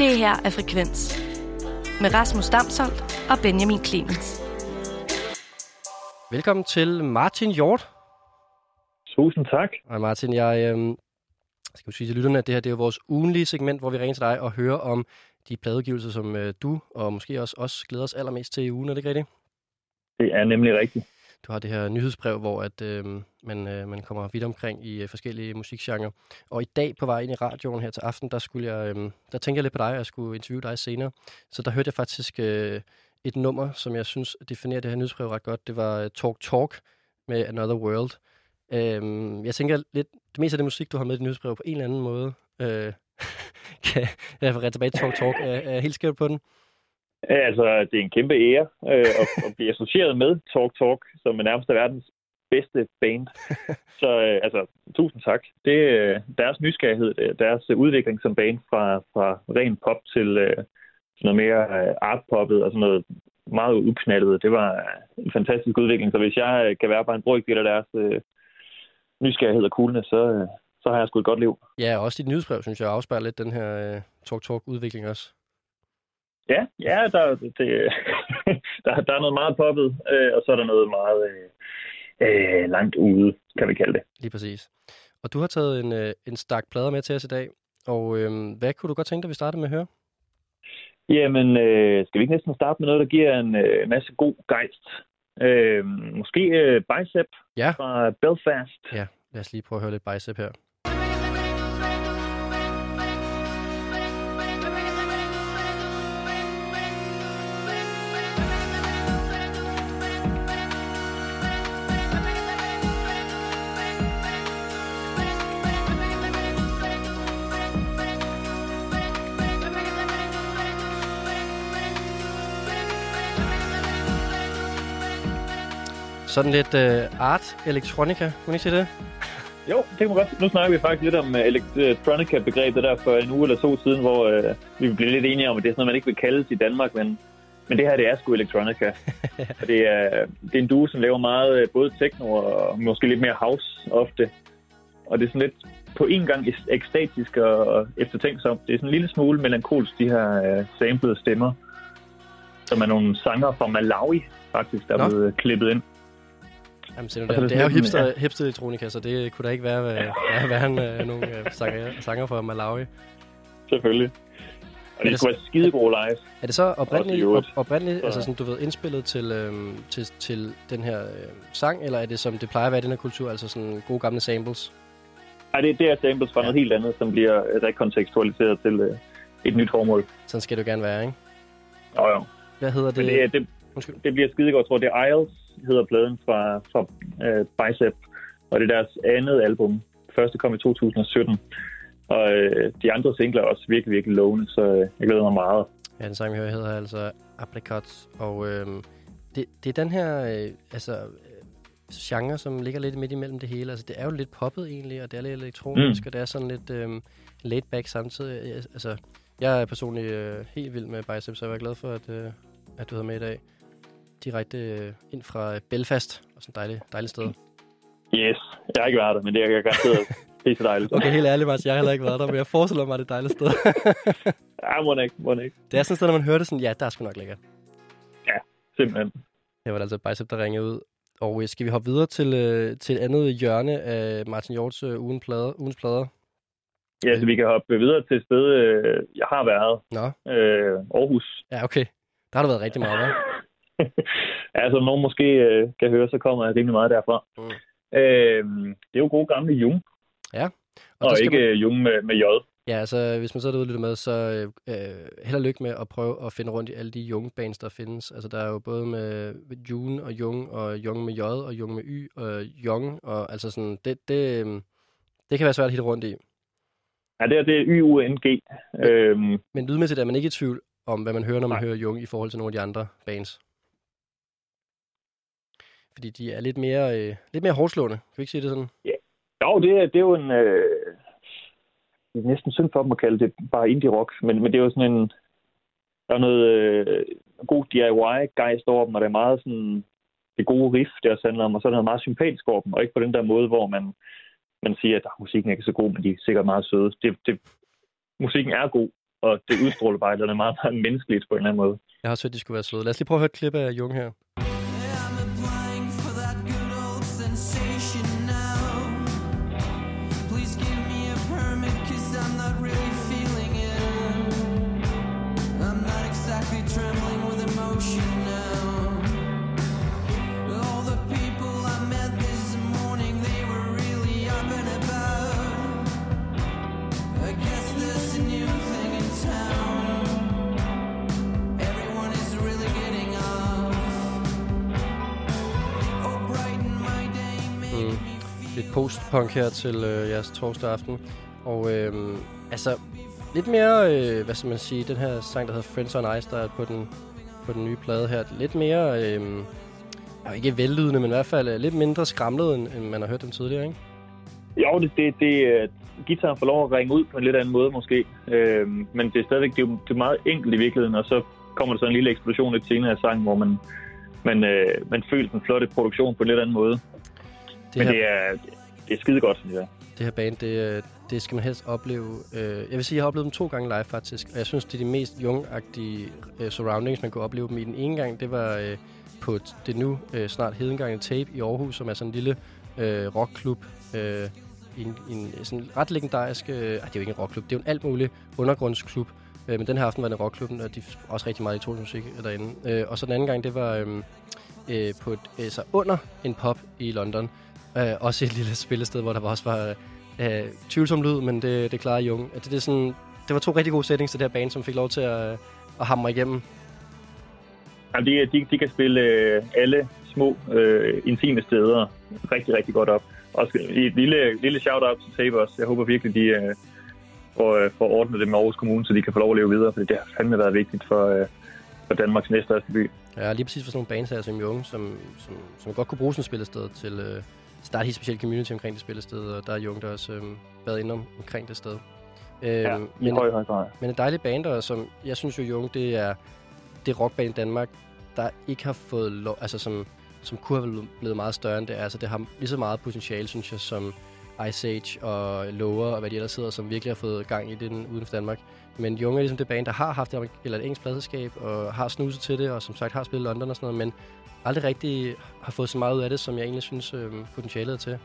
Det her er Frekvens med Rasmus Damsholdt og Benjamin Clemens. Velkommen til Martin Hjort. Tusind tak. Hej Martin, jeg øh, skal jo sige til lytterne, at det her det er vores ugenlige segment, hvor vi ringer til dig og hører om de pladeudgivelser, som øh, du og måske også os glæder os allermest til i ugen. Er det ikke rigtigt? Det er nemlig rigtigt. Du har det her nyhedsbrev, hvor at, øh, man, øh, man kommer vidt omkring i øh, forskellige musikgenre. Og i dag på vej ind i radioen her til aften, der, skulle jeg, øh, der tænkte jeg lidt på dig, og jeg skulle interviewe dig senere. Så der hørte jeg faktisk øh, et nummer, som jeg synes definerer det her nyhedsbrev ret godt. Det var øh, Talk Talk med Another World. Øh, jeg tænker lidt, det meste af det musik, du har med i det nyhedsbrev, på en eller anden måde øh, kan referere tilbage til Talk Talk. Er, er jeg helt skævt på den? Altså, det er en kæmpe ære øh, at, at blive associeret med Talk Talk, som er nærmest verdens bedste band. Så øh, altså, tusind tak. Det øh, deres nysgerrighed, deres udvikling som band fra, fra ren pop til øh, noget mere øh, artpoppet og sådan noget meget udknaldet. Det var en fantastisk udvikling. Så hvis jeg øh, kan være bare en brøkdel af deres øh, nysgerrighed og coolness, så, øh, så har jeg sgu et godt liv. Ja, og også dit nyhedsbrev, synes jeg, afspejler lidt den her øh, Talk Talk-udvikling også. Ja, ja der, det, der, der er noget meget poppet, øh, og så er der noget meget øh, øh, langt ude, kan vi kalde det. Lige præcis. Og du har taget en, øh, en stak plader med til os i dag, og øh, hvad kunne du godt tænke dig, vi startede med at høre? Jamen, øh, skal vi ikke næsten starte med noget, der giver en øh, masse god gejst? Øh, måske øh, Bicep ja. fra Belfast. Ja, lad os lige prøve at høre lidt Bicep her. Sådan lidt uh, art electronica, kunne I sige det? Jo, det kan man godt. Nu snakker vi faktisk lidt om uh, electronica-begrebet der for en uge eller to siden, hvor uh, vi blev lidt enige om, at det er sådan noget, man ikke vil kaldes i Danmark, men, men det her, det er sgu electronica. og det er, det er en duo, som laver meget uh, både techno og måske lidt mere house ofte. Og det er sådan lidt på en gang ekstatisk og eftertænksomt. Det er sådan en lille smule melankolsk, de her uh, samplede stemmer, som er nogle sanger fra Malawi, faktisk, der er blevet klippet ind. Jamen, det, det, det er jo hipster, ja. hipster elektronika, så det kunne da ikke være, være, være, en, uh, nogle uh, sanger, sanger fra Malawi. Selvfølgelig. Og det, det skulle være skidegode live. Er det så oprindeligt, op, oprindeligt altså sådan, du ved, indspillet til, øhm, til, til den her øh, sang, eller er det som det plejer at være i den her kultur, altså sådan gode gamle samples? Nej, det, det er samples fra ja. noget helt andet, som bliver rekontekstualiseret til øh, et nyt formål. Sådan skal det jo gerne være, ikke? Jo, jo. Hvad hedder det? Men det, det, det bliver skidegodt, tror jeg. Det er Isles, hedder pladen fra, fra uh, Bicep, og det er deres andet album. Første kom i 2017. Og uh, de andre singler er også virkelig, virkelig lovende, så uh, jeg glæder mig meget. Ja, den sang, vi hører, hedder altså Apricots, og øh, det, det er den her øh, altså, øh, genre, som ligger lidt midt imellem det hele. Altså, det er jo lidt poppet egentlig, og det er lidt elektronisk, mm. og det er sådan lidt øh, laid back samtidig. Altså, jeg er personligt øh, helt vild med Bicep, så jeg er glad for, at, øh, at du havde med i dag direkte øh, ind fra Belfast, og sådan et dejligt, dejligt sted. Yes, jeg har ikke været der, men det er garanteret det er så dejligt. Okay, helt ærligt, Martin, jeg har heller ikke været der, men jeg forestiller mig, det er et dejligt sted. ja, må ikke, må ikke. Det er sådan et sted, når man hører det sådan, ja, der er sgu nok lækkert. Ja, simpelthen. Det var altså Bicep, der ringede ud. Og øh, skal vi hoppe videre til, øh, til et andet hjørne af Martin Hjorts øh, ugen plade, ugens plader? Ja, så vi kan hoppe videre til et sted, øh, jeg har været. Nå. Øh, Aarhus. Ja, okay. Der har du været rigtig meget, hva'? Som nogen måske øh, kan høre, så kommer jeg rimelig meget derfra. Mm. Øh, det er jo gode gamle Jung. Ja. Og, og ikke man... Jung med, med J. Ja, altså hvis man så er derude lidt med, så øh, held og lykke med at prøve at finde rundt i alle de Jung-bands, der findes. Altså der er jo både med June og Jung, og Jung med J, og Jung med Y, og Jung, og altså sådan, det, det, det kan være svært at hitte rundt i. Ja, det er, det er Y-U-N-G. Øhm. men lydmæssigt er man ikke i tvivl om, hvad man hører, når man Nej. hører Jung i forhold til nogle af de andre bands. Fordi de er lidt mere, øh, lidt mere hårdslående. Kan vi ikke sige det sådan? Ja. Jo, det er, det er jo en... Øh, det er næsten synd for dem at kalde det bare indie-rock, men, men det er jo sådan en... Der er noget øh, god DIY-gejst over dem, og det er meget sådan... Det gode riff, det også handler om, og så er noget meget sympatisk over dem, og ikke på den der måde, hvor man, man siger, at musikken er ikke så god, men de er sikkert meget søde. Det, det, musikken er god, og det udstråler bare noget meget, meget menneskeligt på en eller anden måde. Jeg har også hørt, de skulle være søde. Lad os lige prøve at høre et klip af Jung her. Post-punk her til øh, jeres torsdag aften. Og øh, altså, lidt mere, øh, hvad skal man sige, den her sang, der hedder Friends on Ice, der er på den, på den nye plade her. Lidt mere, øh, ikke vellydende, men i hvert fald øh, lidt mindre skramlet, end, end man har hørt dem tidligere, ikke? Jo, det, det, det uh, guitaren får lov at ringe ud på en lidt anden måde måske. Øh, men det er stadigvæk det er, det er meget enkelt i virkeligheden, og så kommer der så en lille eksplosion lidt senere i sangen, hvor man, man, øh, man føler den flotte produktion på en lidt anden måde. Det Men her... det er, det er skide godt, synes jeg. Det her band, det, øh, det skal man helst opleve. Øh, jeg vil sige, jeg har oplevet dem to gange live faktisk, og jeg synes, det er de mest jungagtige øh, surroundings, man kunne opleve dem i. Den ene gang, det var på det nu snart hedengangne Tape i Aarhus, som er sådan en lille rockklub, uh, i en, en sådan ret legendarisk... Uh, det er jo ikke en rockklub, det er jo en alt mulig undergrundsklub, Øh, men den her aften var det rockklubben, og de også rigtig meget i musik derinde. Øh, og så den anden gang, det var øhm, øh, på et, øh, så under en pop i London, Øh, også et lille spillested, hvor der også var øh, tvivlsom lyd, men det, det klarede Jung. Det, det, er sådan, det var to rigtig gode settings til det her bane, som fik lov til at, at hamre igennem. Jamen, de, de, de kan spille øh, alle små, øh, intime steder rigtig, rigtig godt op. Også et lille, lille shout-out til Tabers. Jeg håber virkelig, de øh, får, øh, får ordnet det med Aarhus Kommune, så de kan få lov at leve videre, for det har fandme været vigtigt for, øh, for Danmarks næststørste by. Ja, lige præcis for sådan nogle bands her som Jung, som, som, som godt kunne bruge sådan et spillested til, øh, så der er et helt specielt community omkring det spillested, og der er Jung, der også øh, været inde om, omkring det sted. Øh, ja, men, høj, høj grad. Men en dejlig band, der, som jeg synes jo, Jung, det er det rockband i Danmark, der ikke har fået lov, altså som, som kunne have blevet meget større end det er. Altså det har lige så meget potentiale, synes jeg, som Ice Age og Lower og hvad de ellers hedder, som virkelig har fået gang i det uden for Danmark. Men Jung er ligesom det band, der har haft et, eller et engelsk pladselskab og har snuset til det, og som sagt har spillet London og sådan noget, men aldrig rigtig har fået så meget ud af det, som jeg egentlig synes øh, potentialet er til.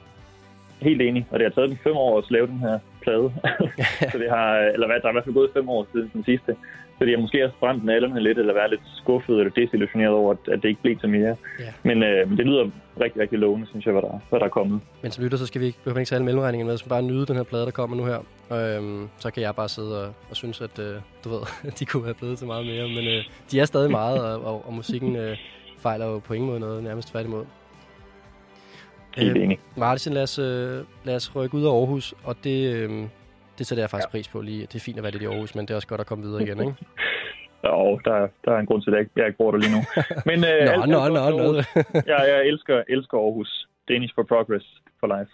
Helt enig, og det har taget dem fem år at lave den her plade. så det har, eller hvad, der er i hvert fald gået fem år siden den sidste. Så de har måske også brændt nallerne lidt, eller været lidt skuffet eller desillusioneret over, at, at det ikke blev til mere. Ja. Men, øh, men det lyder rigtig, rigtig lovende, synes jeg, hvad der, hvad der er kommet. Men som lytter, så skal vi ikke behøve ikke tage alle mellemregningerne med, så bare nyde den her plade, der kommer nu her. Og øhm, så kan jeg bare sidde og, og synes, at øh, du ved, de kunne have blevet til meget mere. Men øh, de er stadig meget, og, og, og musikken øh, fejler jo på ingen måde noget, nærmest tværtimod. Helt øh, enig. Martin, lad os, øh, lad os rykke ud af Aarhus, og det, øh, det sætter jeg faktisk ja. pris på lige. Det er fint at være lidt i Aarhus, men det er også godt at komme videre igen, ikke? Jo, der, der er en grund til, at jeg ikke bor der lige nu. Men, øh, nå, nå, nå, nå. jeg, jeg elsker, elsker Aarhus. Danish for Progress for life.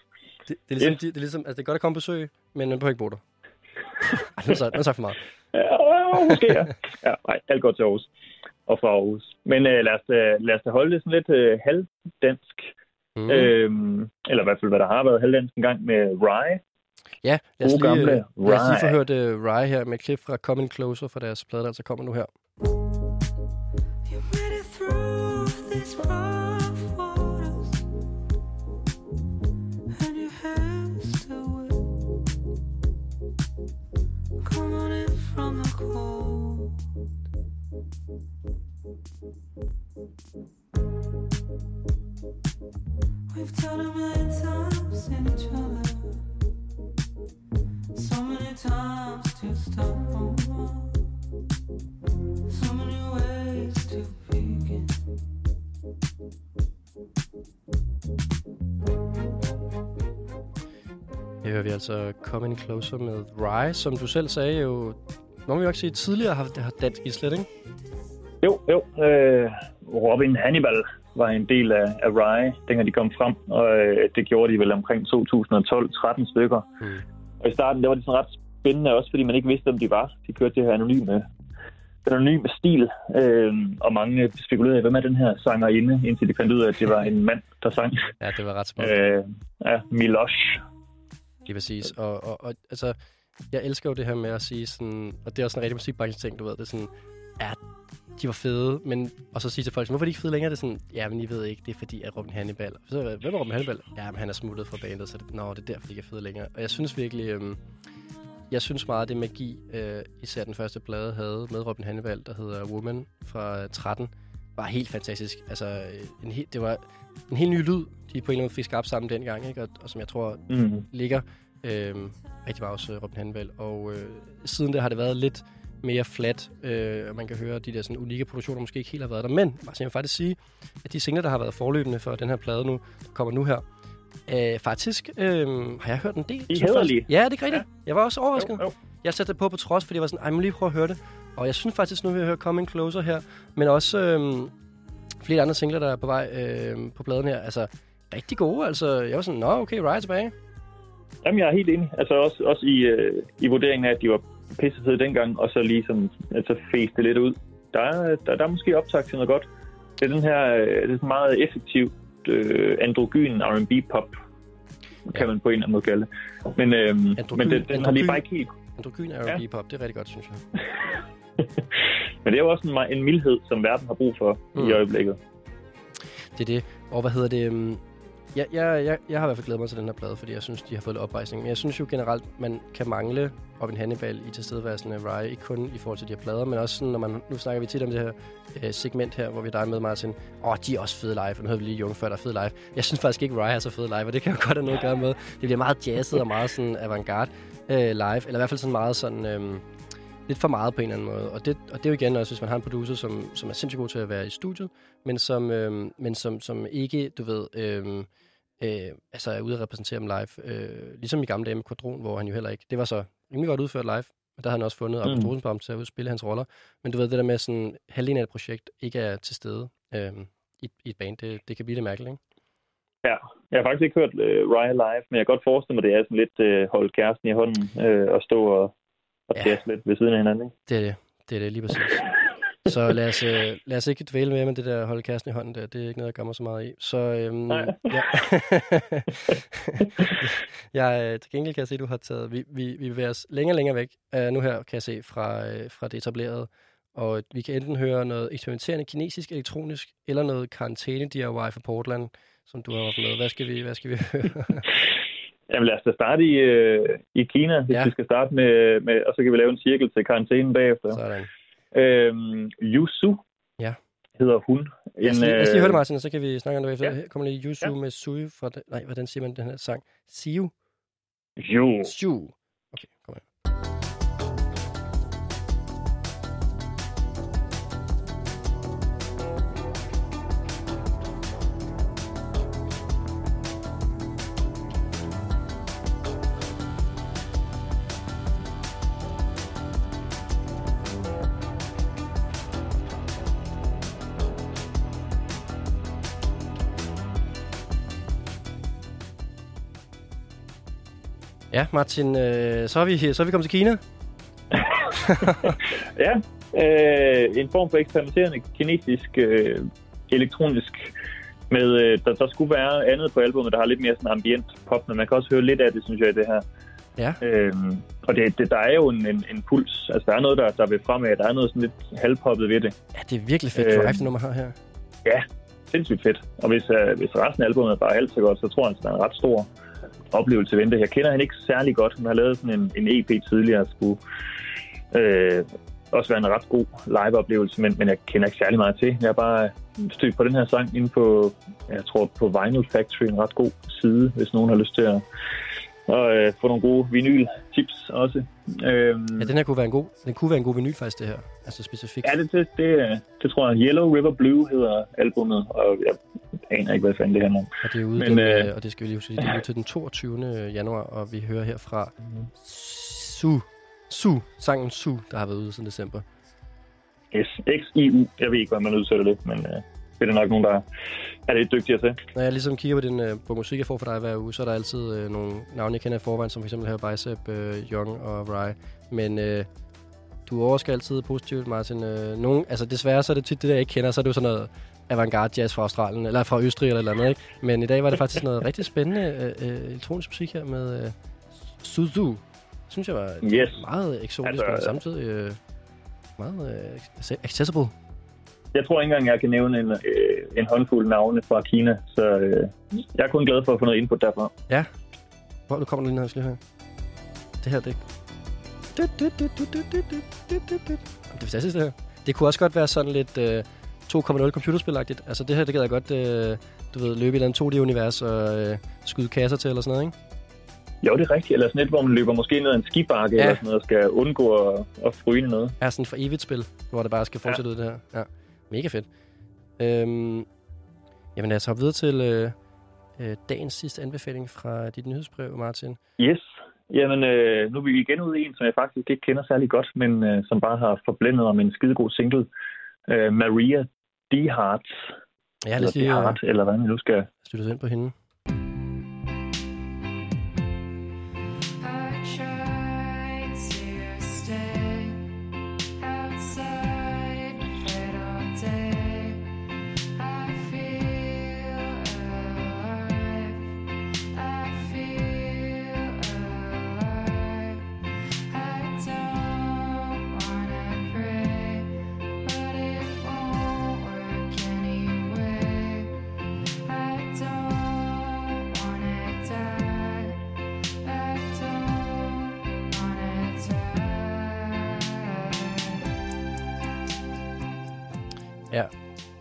Det, det, er ligesom, yes. det, det, er ligesom, altså, det er godt at komme på besøg, men man behøver ikke bo der. Nu er sagt for meget. Ja, måske ja. ja nej, alt godt til Aarhus og fra Aarhus. Men øh, lad, os, øh, lad os holde det sådan lidt øh, halvdansk. Mm. Øhm, eller i hvert fald, hvad der har været halvdansk en gang med Rye. Ja, lad os, lige, gamle lad os lige få hørt uh, Rye her med klip fra Coming Closer fra deres plade, der altså kommer nu her. We've told Her hører vi altså Coming Closer med Rye, som du selv sagde jo, må vi jo ikke sige, tidligere har, har dansk islet, ikke? Jo, jo. Øh, Robin Hannibal var en del af, af Rye, dengang de kom frem, og øh, det gjorde de vel omkring 2012-13 stykker. Mm. Og i starten, der var det sådan ret spændende, også fordi man ikke vidste, om de var. De kørte det her anonyme, anonyme stil, øh, og mange spekulerede i, hvem er den her sanger inde, indtil de fandt ud af, at det var en mand, der sang. Ja, det var ret smukt. Øh, ja, Milosh. Lige præcis. Og, og, og altså, jeg elsker jo det her med at sige sådan, og det er også en rigtig musikbranche ting, du ved, det er sådan, ja, de var fede, men, og så sige til folk, hvorfor er de ikke fede længere? Det er sådan, ja, men I ved ikke, det er fordi, at Robin Hannibal. Så, hvem er Robin Hannibal? Ja, men han er smuttet fra bandet, så det, nå, det er derfor, de ikke er fede længere. Og jeg synes virkelig, øhm, jeg synes meget, det magi, øh, især den første plade havde med Robin Hannibal, der hedder Woman fra 13, var helt fantastisk. Altså, øh, en helt, det var en helt ny lyd, de på en eller anden fik skabt sammen dengang, ikke? Og, og som jeg tror Mm. ligger øh, rigtig meget hos øh, Robin Hannibal. Og øh, siden det har det været lidt mere flat, øh, og man kan høre, de der sådan, unikke produktioner måske ikke helt har været der. Men altså, jeg vil faktisk sige, at de singler, der har været forløbende for den her plade nu, kommer nu her, øh, faktisk øh, har jeg hørt en del. De er faktisk- Ja, det er rigtigt. Ja. Jeg var også overrasket. Jo, jo. Jeg satte det på på trods, fordi jeg var sådan, jeg må lige prøve at høre det. Og jeg synes faktisk, nu vil jeg høre Coming Closer her, men også øh, flere andre singler, der er på vej øh, på pladen her. Altså, rigtig gode. Altså, jeg var sådan, nå, okay, er tilbage. Jamen, jeg er helt enig. Altså også, også i, øh, i vurderingen af, at de var pissefede dengang, og så lige sådan, altså fæste det lidt ud. Der er, der, der er måske optag til noget godt. Det er den her, øh, det er meget effektivt øh, androgyn R&B pop, kan man på en eller anden måde kalde det. Men, øh, men den, den har lige androgyn. bare ikke helt... Androgyn er Ja. det er rigtig godt, synes jeg. Men det er jo også en, en mildhed, som verden har brug for mm. Mm. i øjeblikket. Det er det. Og hvad hedder det? Jeg, jeg, jeg, jeg har i hvert fald glædet mig til den her plade, fordi jeg synes, de har fået lidt oprejsning. Men jeg synes jo generelt, man kan mangle op en Hannibal i tilstedeværelsen af Rye, ikke kun i forhold til de her plader, men også sådan, når man, nu snakker vi tit om det her øh, segment her, hvor vi der med Martin. Åh, oh, de er også fede live, og nu havde vi lige Jung før, der er fede live. Jeg synes faktisk ikke, Rye er så fed live, og det kan jo godt have noget at gøre med. Det bliver meget jazzet og meget sådan avantgarde øh, live, eller i hvert fald sådan meget sådan... Øh, lidt for meget på en eller anden måde. Og det, og det er jo igen også, hvis man har en producer, som, som er sindssygt god til at være i studiet, men som, øhm, men som, som ikke, du ved, øhm, øh, altså er ude at repræsentere dem live. Øh, ligesom i gamle dage med Quadron, hvor han jo heller ikke... Det var så rimelig godt udført live, men der har han også fundet Mm. Rosenbaum til at udspille hans roller. Men du ved, det der med sådan, halvdelen af et projekt ikke er til stede øhm, i, i et band, det, det kan blive lidt mærkeligt, ikke? Ja, jeg har faktisk ikke hørt øh, Rye live, men jeg kan godt forestille mig, at det er sådan lidt øh, holde kæresten i hånden øh, og stå og, og Ja. jazz lidt ved siden af hinanden. Ikke? Det er det. Det er det, lige præcis. Så lad os, øh, lad os ikke dvæle med med det der holde kæresten i hånden der. Det er ikke noget, jeg gør mig så meget i. Så øhm, Nej. ja. jeg, øh, til gengæld kan jeg se, at du har taget... Vi, vi, vi bevæger os længere og længere væk. Uh, nu her kan jeg se fra, øh, fra det etablerede. Og vi kan enten høre noget eksperimenterende kinesisk elektronisk, eller noget karantæne DIY fra Portland, som du har haft med. Hvad skal vi, hvad skal vi høre? Jamen lad os da starte i, øh, i Kina, hvis Ja. vi skal starte med, med, og så kan vi lave en cirkel til karantænen bagefter. Sådan. Øhm, Yusu Ja. hedder hun. Lad os, lige, lad os lige øh, høre det, Martin, og så kan vi snakke om det efter. ja. Her kommer lige Yusu Ja. med Sui fra... Nej, hvordan siger man den her sang? Siu? Jo. Siu. Okay, kom her. Ja, Martin, øh, så, er vi, så er vi kommet til Kina. Ja, øh, en form for eksperimenterende kinesisk øh, elektronisk med, øh, der, der skulle være andet på albumet, der har lidt mere sådan ambient pop, men man kan også høre lidt af det, synes jeg, det her. Ja. Øhm, og det, det, der er jo en, en, en puls, altså der er noget, der, der vil fremad, der er noget sådan lidt halvpoppet ved det. Ja, det er virkelig fedt drive, det nummer her. her. Sindssygt fedt. Og hvis, øh, hvis resten af albumet er bare halvt så godt, så tror jeg, at der er en ret stor oplevelse vente. Jeg kender hende ikke særlig godt. Hun har lavet sådan en, en EP tidligere, skulle øh, også være en ret god live-oplevelse, men, men jeg kender ikke særlig meget til. Jeg har bare stødt på den her sang inde på, jeg tror på Vinyl Factory, en ret god side, hvis nogen har lyst til at og, øh, få nogle gode vinyl-tips også. Øhm, Ja, den her kunne være en god, den kunne være en god vinyl faktisk, det her. Altså specifikt. Ja, det, det, det, det tror jeg. Yellow River Blue hedder albumet, og jeg aner ikke, hvad fanden det handler om. Og det er ude Men, den, øh, øh, og det skal vi lige huske, det er ude til den 22. januar, og vi hører her fra Su, Su, sangen Su, der har været ude siden december. Yes, X-I-U. Jeg ved ikke, hvad man udsætter det, men øh, det er der nok nogen, der er lidt dygtigere til. Når jeg ligesom kigger på den øh, på musik, jeg får fra dig hver uge, så er der altid øh, nogle navne, jeg kender i forvejen, som f.eks. her Bicep, øh, Young og Rye. Men øh, du overrasker altid positivt, Martin. Øh, nogen, altså desværre så er det tit det, der jeg ikke kender, så er det jo sådan noget avantgarde jazz fra Australien, eller fra Østrig eller et eller andet, ikke? Men i dag var det faktisk noget rigtig spændende øh, øh, elektronisk musik her med øh, Suzu. synes jeg var Yes. meget eksotisk, altså, men samtidig øh, meget øh, accessible. Jeg tror ikke engang, jeg kan nævne en, øh, en håndfuld navne fra Kina, så øh, jeg er kun glad for at få noget input derfra. Ja. Hvor nu kommer lige jeg skal lige høre. Det her, det... Det er fantastisk, det her. Det kunne også godt være sådan lidt øh, 2.0 computerspilagtigt. Altså det her, det gad jeg godt, øh, du ved, løbe i et 2D-univers og øh, skyde kasser til eller sådan noget, ikke? Jo, det er rigtigt. Eller sådan et, hvor man løber måske ned ad en skibakke Ja. eller sådan noget, og skal undgå at, at fryne noget. Er sådan for evigt spil, hvor det bare skal fortsætte ja. ud det her. Ja. Mega fedt. Øhm, jamen lad os hoppe videre til øh, øh, dagens sidste anbefaling fra dit nyhedsbrev, Martin. Yes. Jamen, øh, nu er vi igen ude i en, som jeg faktisk ikke kender særlig godt, men øh, som bare har forblændet om en skidegod single. Øh, Maria DeHart. Ja, os lige DeHart, eller hvad man nu skal. støtte os ind på hende.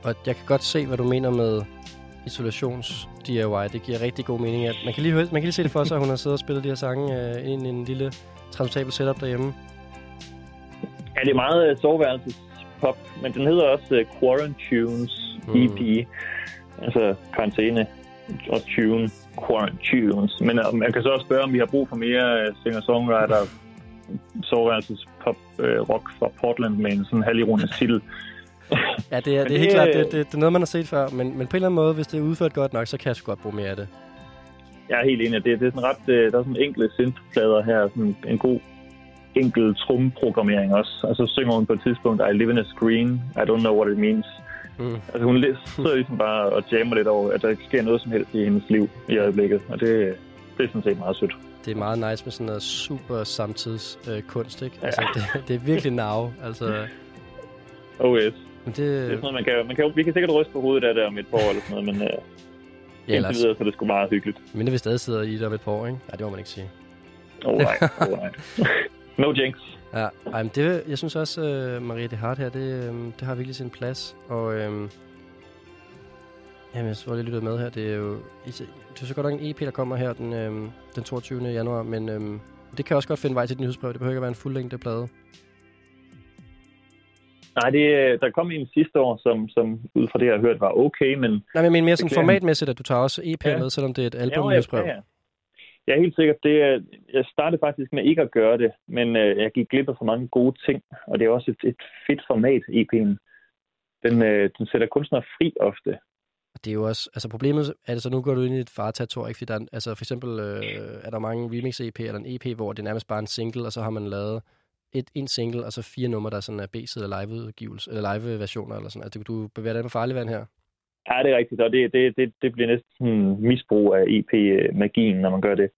Og jeg kan godt se, hvad du mener med isolations-DIY. Det giver rigtig god mening. At man, kan lige høre, man kan lige se det for sig, at hun har siddet og spillet de her sange øh, ind i en lille transportabel setup derhjemme. Ja, det er meget øh, soveværelsespop, men den hedder også øh, Quarantunes Mm. EP. Altså karantæne og tune, Quarantunes. Men øh, man kan så også spørge, om vi har brug for mere øh, singer-songwriter soveværelsespop øh, rock fra Portland med en sådan halvironisk titel. Ja, det er, det er helt klart, det, det, det er noget, man har set før. Men, men på en eller anden måde, hvis det er udført godt nok, så kan jeg sgu godt bruge mere af det. Jeg er helt enig. Det, det er sådan ret, øh, der er sådan enkle synthplader her, sådan en god enkel trumprogrammering også. Og så synger hun på et tidspunkt, I live in a screen, I don't know what it means. Mm. Altså hun sidder ligesom bare og jammer lidt over, at der ikke sker noget som helst i hendes liv i øjeblikket. Og det, det er sådan set meget sødt. Det er meget nice med sådan noget super samtids øh, kunst, ikke? Ja. Altså, det, det er virkelig nav. Altså, Oh yes. Men det, Det er sådan noget, man kan, man kan, vi kan sikkert ryste på hovedet af det om et par år eller sådan noget, men uh, ja, ellers, videre, så er det sgu meget hyggeligt. mindre vi stadig sidder i det om et par år, ikke? Nej, det må man ikke sige. Alright, alright. no jinx. Ja, ej, men det, jeg synes også, uh, Maria det Hart her, det, um, det har virkelig sin plads. Og um, jamen, jeg så lige lyttet med her. Det er jo det er så godt nok en EP, der kommer her den, um, den 22. januar, men um, det kan også godt finde vej til et nyhedsbrev. Det behøver ikke at være en fuldlængde plade. Nej, det, øh, der kom en sidste år, som, som ud fra det, jeg har hørt, var okay, men Nej, men mere sådan formatmæssigt, at du tager også EP Ja. med, selvom det er et Ja, album ja, ja, ja. Ja, helt sikkert. Det, er- jeg startede faktisk med ikke at gøre det, men øh, jeg gik glip af for mange gode ting, og det er også et, et fedt format, EP'en. Den, øh, den sætter kunstnere fri ofte. Det er jo også, altså problemet er det så, nu går du ind i et fartator, ikke? Fordi der er, altså for eksempel øh, er der mange remix-EP eller en EP, hvor det er nærmest bare en single, og så har man lavet et, en single, og så fire numre, der sådan er B-side live-udgivelse, eller live-versioner, eller sådan. Altså, du bevæger dig på farlig vand her. Ja, det er rigtigt, og det, det, det, det bliver næsten sådan misbrug af EP-magien, når man gør det.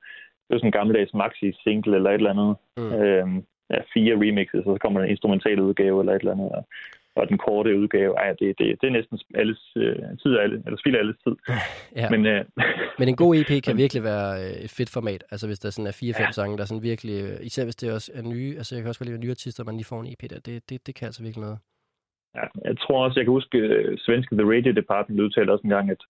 Det er sådan en gammeldags maxi-single eller et eller andet. Mm. Øhm, ja, fire remixes, og så kommer der en instrumental udgave eller et eller andet. Og, og den korte udgave, ej, det, det, det er næsten alles øh, tid, alle, eller spild af alles tid. Ja. Men øh, Men en god EP kan virkelig være øh, et fedt format. Altså hvis der sådan er fire-fem Ja. sange, der er sådan virkelig... øh, Især hvis det også er nye... Altså jeg kan også godt lide nye artister, man lige får en EP der. Det, det, det kan altså virkelig noget. ja, jeg tror også, jeg kan huske, øh, svenske The Radio Department udtalte også en gang, at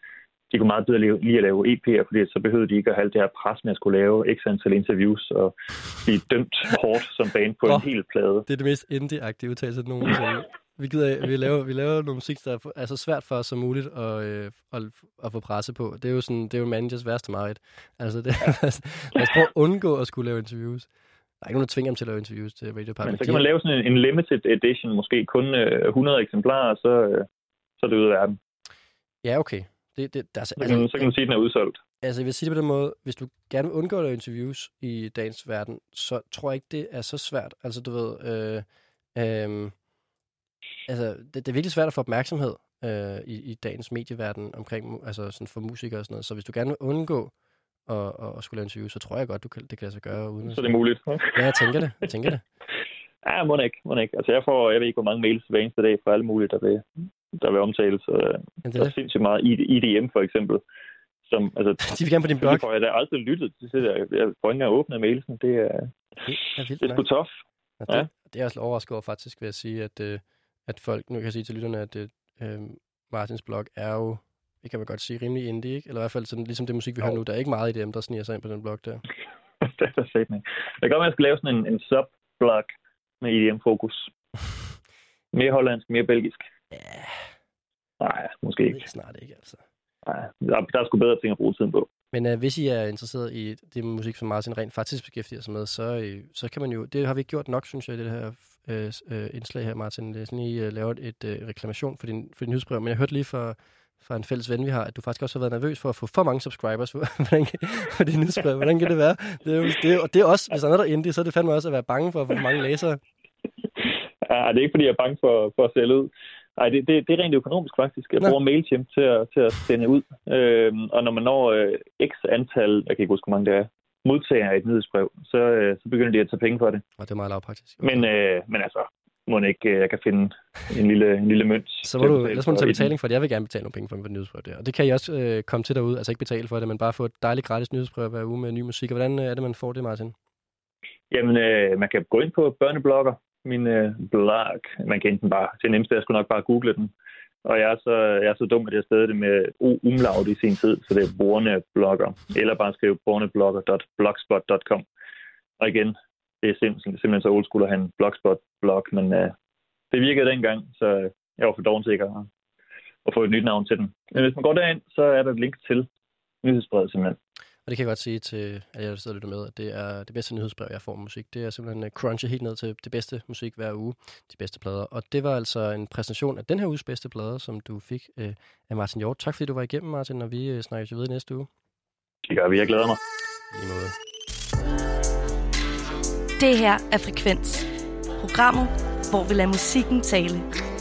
de kunne meget bedre lide at lave EP'er, fordi så behøvede de ikke at have alt det her pres med at skulle lave x antal interviews og blive dømt hårdt som band på en hel plade. Det er det mest indie-agtige udtalelse nogensinde. Vi, gider, vi, laver, vi laver noget musik, der er så svært for os som muligt at, øh, at, at få presse på. Det er jo sådan, det er jo managers værste meget. Altså, det, lad os prøve at undgå at skulle lave interviews. Der er ikke nogen, der tvinger dem til at lave interviews til Radio Men Department. så kan man lave sådan en, en limited edition, måske kun øh, 100 eksemplarer, og så, øh, så er det ude af verden. Ja, okay. Det, det, der er, Så kan, man, så kan man sige, at den er udsolgt. Altså, jeg vil sige det på den måde, hvis du gerne vil undgå at lave interviews i dagens verden, så tror jeg ikke, det er så svært. Altså, du ved, øh, øh, altså, det, det er virkelig svært at få opmærksomhed øh, i, i dagens medieverden omkring, altså sådan for musikere og sådan noget. Så hvis du gerne vil undgå og, og, og skulle lave interview, så tror jeg godt, du kan, det kan lade sig gøre uden at... Så det er muligt. Ja, jeg tænker det. Jeg tænker det. Ja, må ikke, må ikke. Altså, jeg får, jeg ved ikke, hvor mange mails hver eneste dag fra alle mulige, der vil, der vil omtales. Og, Men det der er er det. sindssygt meget IDM, for eksempel. Som, altså, De vil gerne på din blog. det får jeg da aldrig lyttet til. Det der. Jeg får ikke engang åbne mailsen. Det er, Det er vildt det er sgu tough. Og det, Ja. det er jeg også overrasket over faktisk, vil jeg sige, at, øh, at folk, nu kan jeg sige til lytterne, at øh, Martins blog er jo, det kan man godt sige, rimelig indie, ikke? Eller i hvert fald sådan, ligesom det musik, vi Jo. hører nu, der er ikke meget i dem, der sniger sig ind på den blog der. det er ikke. Det kan godt at jeg skal lave sådan en, en sub-blog med IDM-fokus. Mere hollandsk, mere belgisk. Ja, Nej, måske det ikke. snart ikke, altså. Nej, der, der er sgu bedre ting at bruge tiden på. Men øh, hvis I er interesseret i det musik, som Martin rent faktisk beskæftiger sig med, så, øh, så kan man jo, det har vi ikke gjort nok, synes jeg, i det her øh, øh, indslag her, Martin. Det er sådan, I øh, lavet et øh, reklamation for din, for din nyhedsbrev, men jeg hørte lige fra, fra en fælles ven, vi har, at du faktisk også har været nervøs for at få for mange subscribers Hvordan kan, for din nyhedsbrev. Hvordan kan det være? Det er, jo, det er, og det er også, hvis der er noget der er indie, så er det fandme også at være bange for at få for mange læsere. Ja, det er ikke, fordi jeg er bange for, for at sælge ud. Nej, det, det, det er rent økonomisk faktisk. Jeg bruger MailChimp til at, til at sende ud. Øhm, og når man når øh, x antal, jeg kan ikke huske, hvor mange det er, modtager et nyhedsbrev, så, øh, så begynder de at tage penge for det. Og det er meget lavpraktisk. Men, øh, men altså, må den ikke, øh, jeg kan finde en lille, en lille mønt. Så må du, betale ellers må du tage betaling for det. Jeg vil gerne betale nogle penge for mit nyhedsbrev der. Og det kan I også øh, komme til derude. Altså ikke betale for det, men bare få et dejligt gratis nyhedsbrev hver uge med ny musik. Og hvordan øh, er det, man får det, Martin? Jamen, øh, man kan gå ind på børneblogger, min øh, blog. Man kan enten bare, til nemmeste, jeg skulle nok bare google den. Og jeg er så, jeg er så dum, at jeg stadig det med o umlaut i sin tid, så det er borneblogger. Eller bare skrive borneblogger.blogspot.com. Og igen, det er simpelthen, simpelthen så old school at have en blogspot-blog, men øh, det virkede dengang, så jeg var for dårlig sikker at, at få et nyt navn til den. Men hvis man går derind, så er der et link til nyhedsbrevet simpelthen. Og det kan jeg godt sige til alle jer, der sidder og lytter med, at det er det bedste nyhedsbrev, jeg får med musik. Det er simpelthen øh, crunchet helt ned til det bedste musik hver uge, de bedste plader. Og det var altså en præsentation af den her uges bedste plader, som du fik øh, af Martin Hjort. Tak fordi du var igennem, Martin, og vi øh, snakkes i næste uge. Det gør vi, jeg glæder mig. I lige måde. Det her er Frekvens. Programmet, hvor vi lader musikken tale.